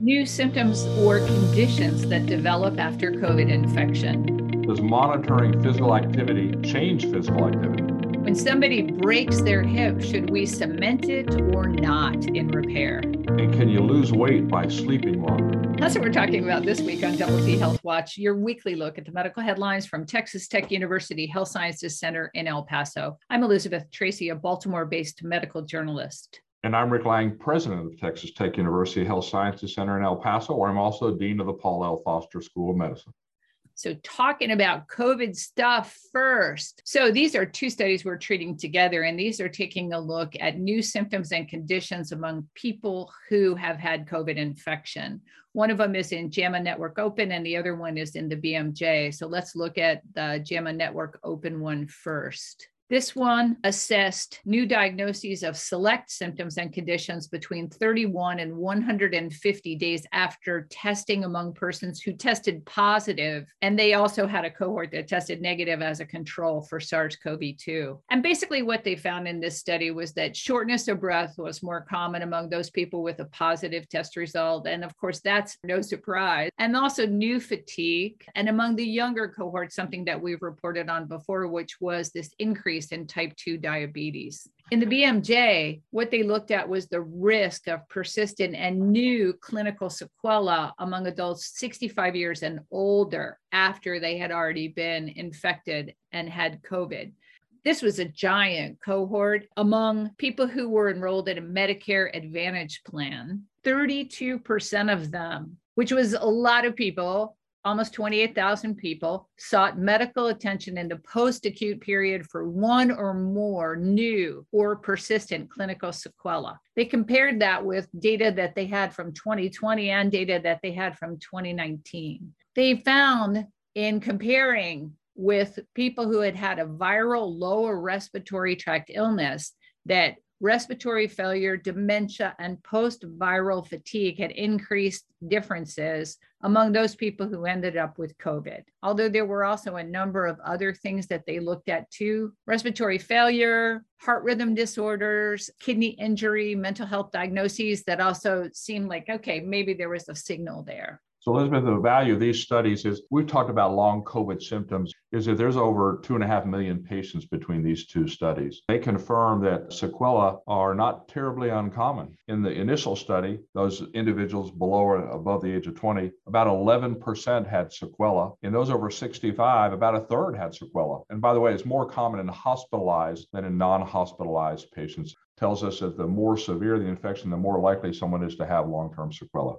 new symptoms or conditions that develop after COVID infection. Does monitoring physical activity change physical activity? When somebody breaks their hip, should we cement it or not in repair? And can you lose weight by sleeping longer? That's what we're talking about this week on Double T Health Watch, your weekly look at the medical headlines from Texas Tech University Health Sciences Center in El Paso. I'm Elizabeth Tracy, a Baltimore based medical journalist. And I'm Rick Lange, president of Texas Tech University Health Sciences Center in El Paso, where I'm also dean of the Paul L. Foster School of Medicine. So, talking about COVID stuff first. So, these are two studies we're treating together, and these are taking a look at new symptoms and conditions among people who have had COVID infection. One of them is in JAMA Network Open, and the other one is in the BMJ. So, let's look at the JAMA Network Open one first. This one assessed new diagnoses of select symptoms and conditions between 31 and 150 days after testing among persons who tested positive. And they also had a cohort that tested negative as a control for SARS CoV 2. And basically, what they found in this study was that shortness of breath was more common among those people with a positive test result. And of course, that's no surprise. And also new fatigue. And among the younger cohort, something that we've reported on before, which was this increase increase in type 2 diabetes. In the BMJ, what they looked at was the risk of persistent and new clinical sequela among adults 65 years and older after they had already been infected and had COVID. This was a giant cohort among people who were enrolled in a Medicare Advantage plan. 32% of them, which was a lot of people, almost 28,000 people sought medical attention in the post acute period for one or more new or persistent clinical sequela. They compared that with data that they had from 2020 and data that they had from 2019. They found in comparing with people who had had a viral lower respiratory tract illness that respiratory failure, dementia, and post viral fatigue had increased differences among those people who ended up with COVID. Although there were also a number of other things that they looked at too respiratory failure, heart rhythm disorders, kidney injury, mental health diagnoses that also seemed like, okay, maybe there was a signal there. So, Elizabeth, the value of these studies is we've talked about long COVID symptoms, is that there's over two and a half million patients between these two studies. They confirm that sequela are not terribly uncommon. In the initial study, those individuals below or above the age of 20, about 11% had sequela. In those over 65, about a third had sequela. And by the way, it's more common in hospitalized than in non hospitalized patients. Tells us that the more severe the infection, the more likely someone is to have long term sequela.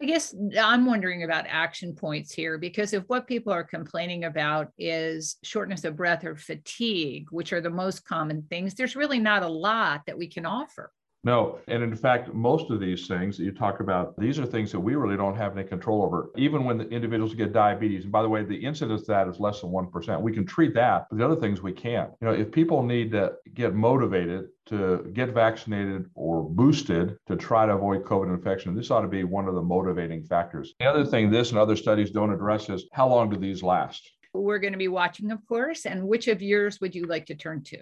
I guess I'm wondering about action points here because if what people are complaining about is shortness of breath or fatigue, which are the most common things, there's really not a lot that we can offer. No. And in fact, most of these things that you talk about, these are things that we really don't have any control over. Even when the individuals get diabetes, and by the way, the incidence of that is less than 1%. We can treat that, but the other things we can't. You know, if people need to get motivated to get vaccinated or boosted to try to avoid COVID infection, this ought to be one of the motivating factors. The other thing this and other studies don't address is how long do these last? We're going to be watching, of course. And which of yours would you like to turn to?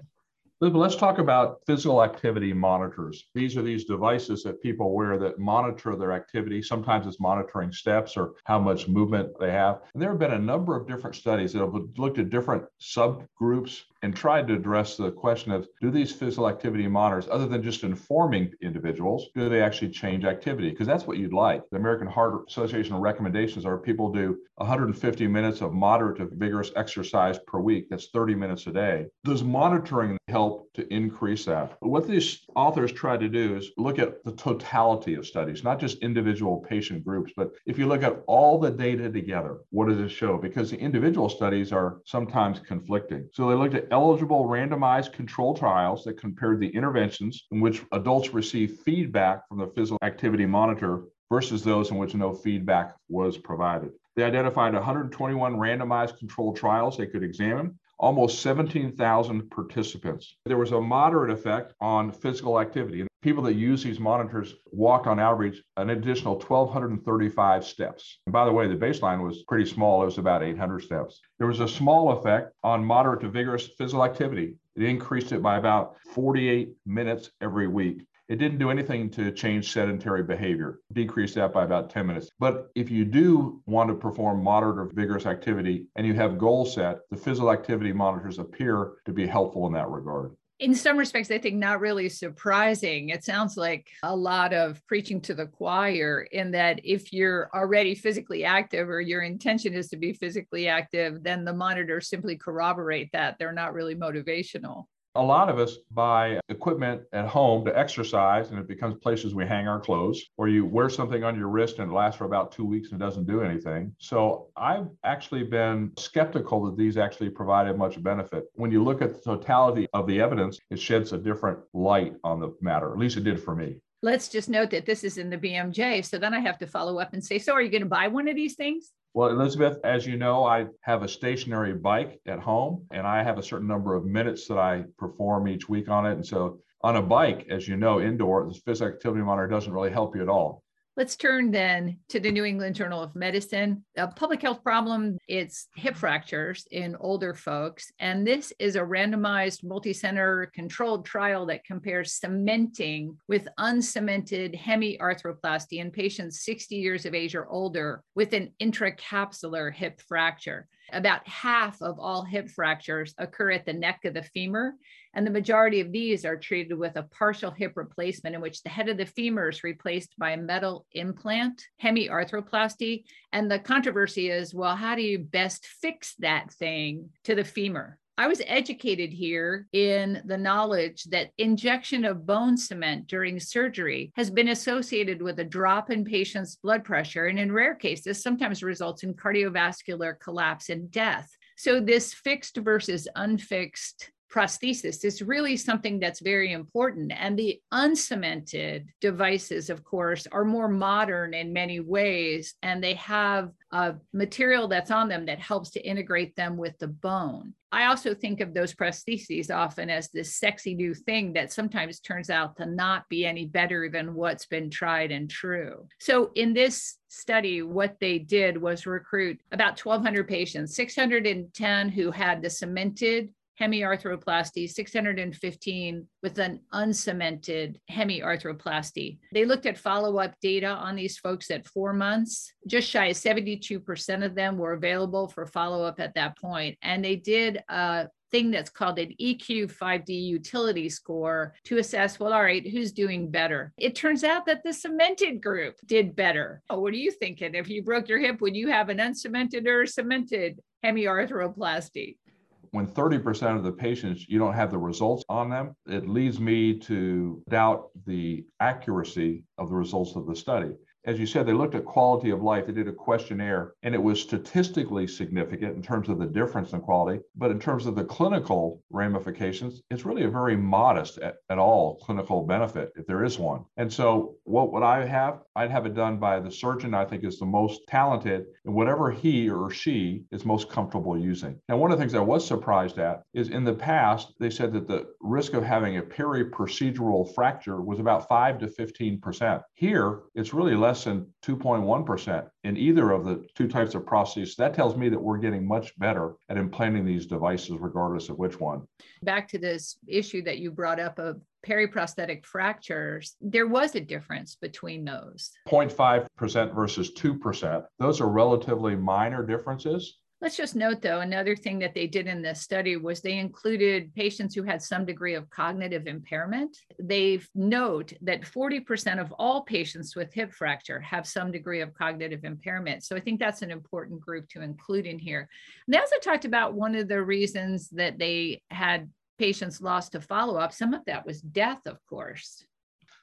Let's talk about physical activity monitors. These are these devices that people wear that monitor their activity. Sometimes it's monitoring steps or how much movement they have. And there have been a number of different studies that have looked at different subgroups and tried to address the question of do these physical activity monitors, other than just informing individuals, do they actually change activity? Because that's what you'd like. The American Heart Association recommendations are people do 150 minutes of moderate to vigorous exercise per week. That's 30 minutes a day. Does monitoring help to increase that? But What these authors try to do is look at the totality of studies, not just individual patient groups, but if you look at all the data together, what does it show? Because the individual studies are sometimes conflicting. So they looked at eligible randomized control trials that compared the interventions in which adults received feedback from the physical activity monitor versus those in which no feedback was provided. They identified 121 randomized controlled trials they could examine, almost 17,000 participants. There was a moderate effect on physical activity. And People that use these monitors walked on average an additional 1,235 steps. And by the way, the baseline was pretty small, it was about 800 steps. There was a small effect on moderate to vigorous physical activity. It increased it by about 48 minutes every week. It didn't do anything to change sedentary behavior, decrease that by about 10 minutes. But if you do want to perform moderate or vigorous activity and you have goal set, the physical activity monitors appear to be helpful in that regard in some respects, I think not really surprising. It sounds like a lot of preaching to the choir in that if you're already physically active or your intention is to be physically active, then the monitors simply corroborate that. They're not really motivational a lot of us buy equipment at home to exercise and it becomes places we hang our clothes or you wear something on your wrist and it lasts for about two weeks and it doesn't do anything. So i've actually been skeptical that these actually provided much benefit. When you look at the totality of the evidence it sheds a different light on the matter. At least it did for me. Let's just note that this is in the bmj so then i have to follow up and say so are you going to buy one of these things well, Elizabeth, as you know, I have a stationary bike at home and I have a certain number of minutes that I perform each week on it. And so on a bike, as you know, indoor, the physical activity monitor doesn't really help you at all. Let's turn then to the New England Journal of Medicine. A public health problem, it's hip fractures in older folks. And this is a randomized, multi-center controlled trial that compares cementing with uncemented hemiarthroplasty in patients 60 years of age or older with an intracapsular hip fracture. About half of all hip fractures occur at the neck of the femur, and the majority of these are treated with a partial hip replacement in which the head of the femur is replaced by a metal implant, hemiarthroplasty. And the controversy is well, how do you best fix that thing to the femur? I was educated here in the knowledge that injection of bone cement during surgery has been associated with a drop in patients' blood pressure, and in rare cases, sometimes results in cardiovascular collapse and death. So, this fixed versus unfixed prosthesis is really something that's very important. And the uncemented devices, of course, are more modern in many ways, and they have a material that's on them that helps to integrate them with the bone. I also think of those prostheses often as this sexy new thing that sometimes turns out to not be any better than what's been tried and true. So, in this study, what they did was recruit about 1,200 patients, 610 who had the cemented hemiarthroplasty, 615 with an uncemented hemiarthroplasty. They looked at follow up data on these folks at four months. Just shy of 72% of them were available for follow up at that point. And they did a thing that's called an EQ 5D utility score to assess, well, all right, who's doing better? It turns out that the cemented group did better. Oh, what are you thinking? If you broke your hip, would you have an uncemented or cemented hemiarthroplasty? When 30% of the patients you don't have the results on them, it leads me to doubt the accuracy of the results of the study as you said, they looked at quality of life. They did a questionnaire and it was statistically significant in terms of the difference in quality. But in terms of the clinical ramifications, it's really a very modest at, at all clinical benefit, if there is one. And so, what would I have? I'd have it done by the surgeon I think is the most talented and whatever he or she is most comfortable using. Now, one of the things I was surprised at is in the past, they said that the risk of having a peri-procedural fracture was about 5 to 15%. Here, it's really less less than 2.1% in either of the two types of prostheses. That tells me that we're getting much better at implanting these devices, regardless of which one. Back to this issue that you brought up of periprosthetic fractures, there was a difference between those. 0.5% versus 2%. Those are relatively minor differences. Let's just note, though, another thing that they did in this study was they included patients who had some degree of cognitive impairment. They note that 40% of all patients with hip fracture have some degree of cognitive impairment. So I think that's an important group to include in here. And they also talked about one of the reasons that they had patients lost to follow up. Some of that was death, of course.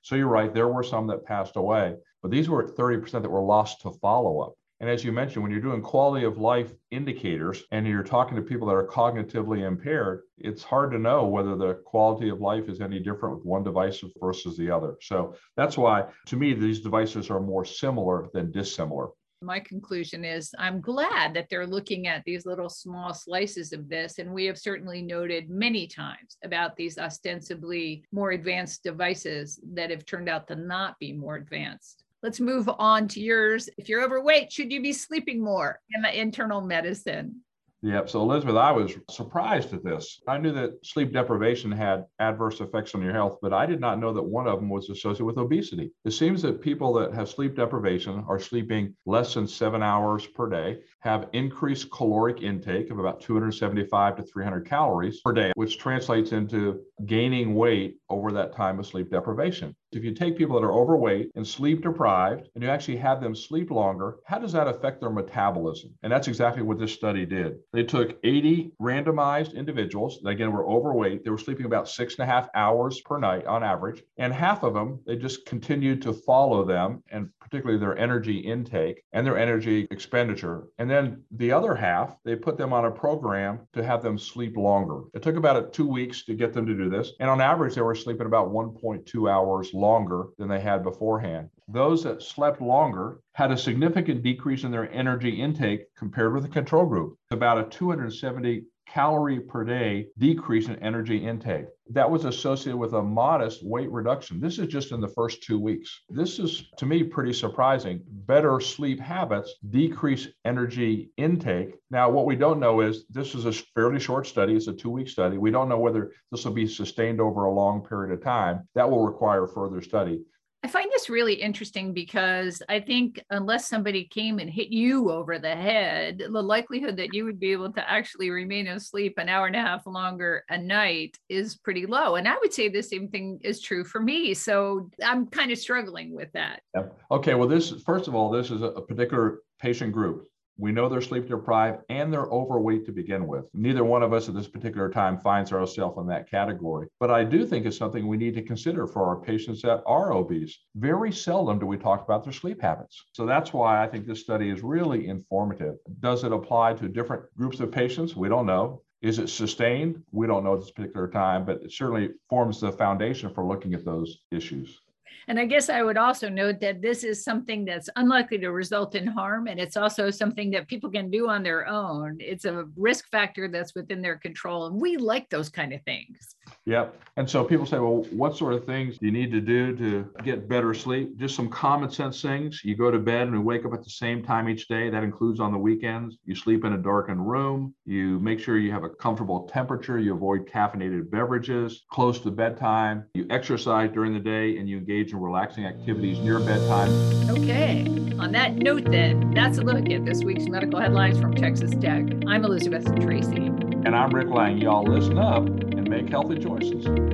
So you're right, there were some that passed away, but these were 30% that were lost to follow up. And as you mentioned, when you're doing quality of life indicators and you're talking to people that are cognitively impaired, it's hard to know whether the quality of life is any different with one device versus the other. So that's why, to me, these devices are more similar than dissimilar. My conclusion is I'm glad that they're looking at these little small slices of this. And we have certainly noted many times about these ostensibly more advanced devices that have turned out to not be more advanced. Let's move on to yours. If you're overweight, should you be sleeping more in the internal medicine? Yep. So, Elizabeth, I was surprised at this. I knew that sleep deprivation had adverse effects on your health, but I did not know that one of them was associated with obesity. It seems that people that have sleep deprivation are sleeping less than seven hours per day, have increased caloric intake of about 275 to 300 calories per day, which translates into gaining weight over that time of sleep deprivation. If you take people that are overweight and sleep deprived and you actually have them sleep longer, how does that affect their metabolism? And that's exactly what this study did. They took 80 randomized individuals that again were overweight. They were sleeping about six and a half hours per night on average. And half of them, they just continued to follow them and particularly their energy intake and their energy expenditure. And then the other half, they put them on a program to have them sleep longer. It took about two weeks to get them to do this. And on average, they were sleeping about 1.2 hours longer than they had beforehand. Those that slept longer had a significant decrease in their energy intake compared with the control group, about a 270 calorie per day decrease in energy intake. That was associated with a modest weight reduction. This is just in the first two weeks. This is, to me, pretty surprising. Better sleep habits decrease energy intake. Now, what we don't know is this is a fairly short study, it's a two week study. We don't know whether this will be sustained over a long period of time. That will require further study. I find this really interesting because I think unless somebody came and hit you over the head, the likelihood that you would be able to actually remain asleep an hour and a half longer a night is pretty low. And I would say the same thing is true for me. So I'm kind of struggling with that. Yeah. Okay. Well, this, first of all, this is a particular patient group. We know they're sleep deprived and they're overweight to begin with. Neither one of us at this particular time finds ourselves in that category. But I do think it's something we need to consider for our patients that are obese. Very seldom do we talk about their sleep habits. So that's why I think this study is really informative. Does it apply to different groups of patients? We don't know. Is it sustained? We don't know at this particular time, but it certainly forms the foundation for looking at those issues. And I guess I would also note that this is something that's unlikely to result in harm. And it's also something that people can do on their own. It's a risk factor that's within their control. And we like those kind of things. Yep. And so people say, well, what sort of things do you need to do to get better sleep? Just some common sense things. You go to bed and you wake up at the same time each day. That includes on the weekends. You sleep in a darkened room. You make sure you have a comfortable temperature. You avoid caffeinated beverages close to bedtime. You exercise during the day and you engage in relaxing activities near bedtime. Okay. On that note, then, that's a look at this week's medical headlines from Texas Tech. I'm Elizabeth Tracy. And I'm Rick Lange. Y'all listen up make healthy choices.